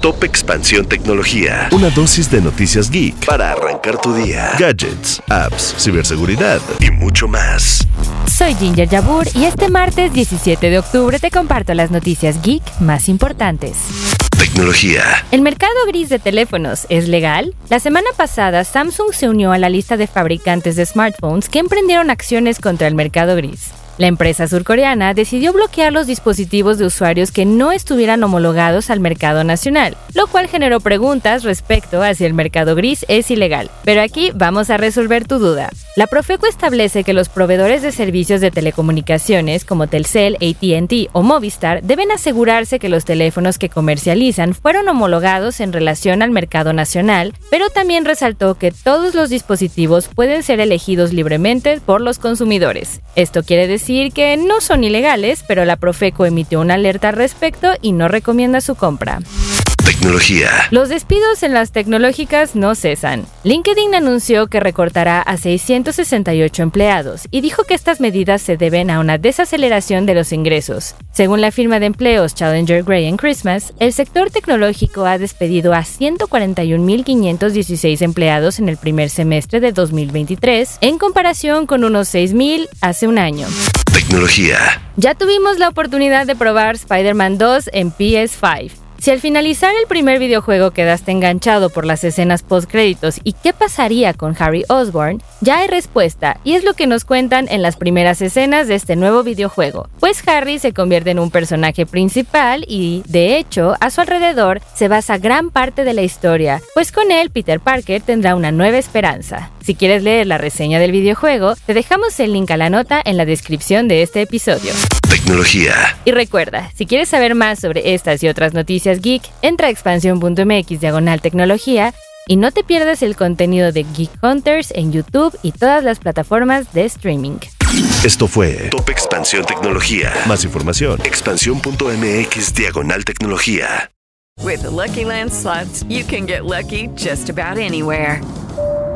Top Expansión Tecnología. Una dosis de noticias geek para arrancar tu día. Gadgets, apps, ciberseguridad y mucho más. Soy Ginger Yabur y este martes 17 de octubre te comparto las noticias geek más importantes. Tecnología. ¿El mercado gris de teléfonos es legal? La semana pasada, Samsung se unió a la lista de fabricantes de smartphones que emprendieron acciones contra el mercado gris. La empresa surcoreana decidió bloquear los dispositivos de usuarios que no estuvieran homologados al mercado nacional, lo cual generó preguntas respecto a si el mercado gris es ilegal. Pero aquí vamos a resolver tu duda. La Profeco establece que los proveedores de servicios de telecomunicaciones como Telcel, ATT o Movistar deben asegurarse que los teléfonos que comercializan fueron homologados en relación al mercado nacional, pero también resaltó que todos los dispositivos pueden ser elegidos libremente por los consumidores. Esto quiere decir que no son ilegales, pero la Profeco emitió una alerta al respecto y no recomienda su compra. Tecnología. Los despidos en las tecnológicas no cesan. LinkedIn anunció que recortará a 668 empleados y dijo que estas medidas se deben a una desaceleración de los ingresos. Según la firma de empleos Challenger Gray Christmas, el sector tecnológico ha despedido a 141.516 empleados en el primer semestre de 2023, en comparación con unos 6.000 hace un año. Tecnología. Ya tuvimos la oportunidad de probar Spider-Man 2 en PS5. Si al finalizar el primer videojuego quedaste enganchado por las escenas post-créditos y qué pasaría con Harry Osborn, ya hay respuesta y es lo que nos cuentan en las primeras escenas de este nuevo videojuego. Pues Harry se convierte en un personaje principal y, de hecho, a su alrededor se basa gran parte de la historia, pues con él Peter Parker tendrá una nueva esperanza. Si quieres leer la reseña del videojuego, te dejamos el link a la nota en la descripción de este episodio. Tecnología. Y recuerda, si quieres saber más sobre estas y otras noticias geek, entra a expansión.mx diagonal tecnología y no te pierdas el contenido de Geek Hunters en YouTube y todas las plataformas de streaming. Esto fue Top Expansión Tecnología. Más información, expansión.mx diagonal tecnología. With the Lucky Land slots, you can get lucky just about anywhere.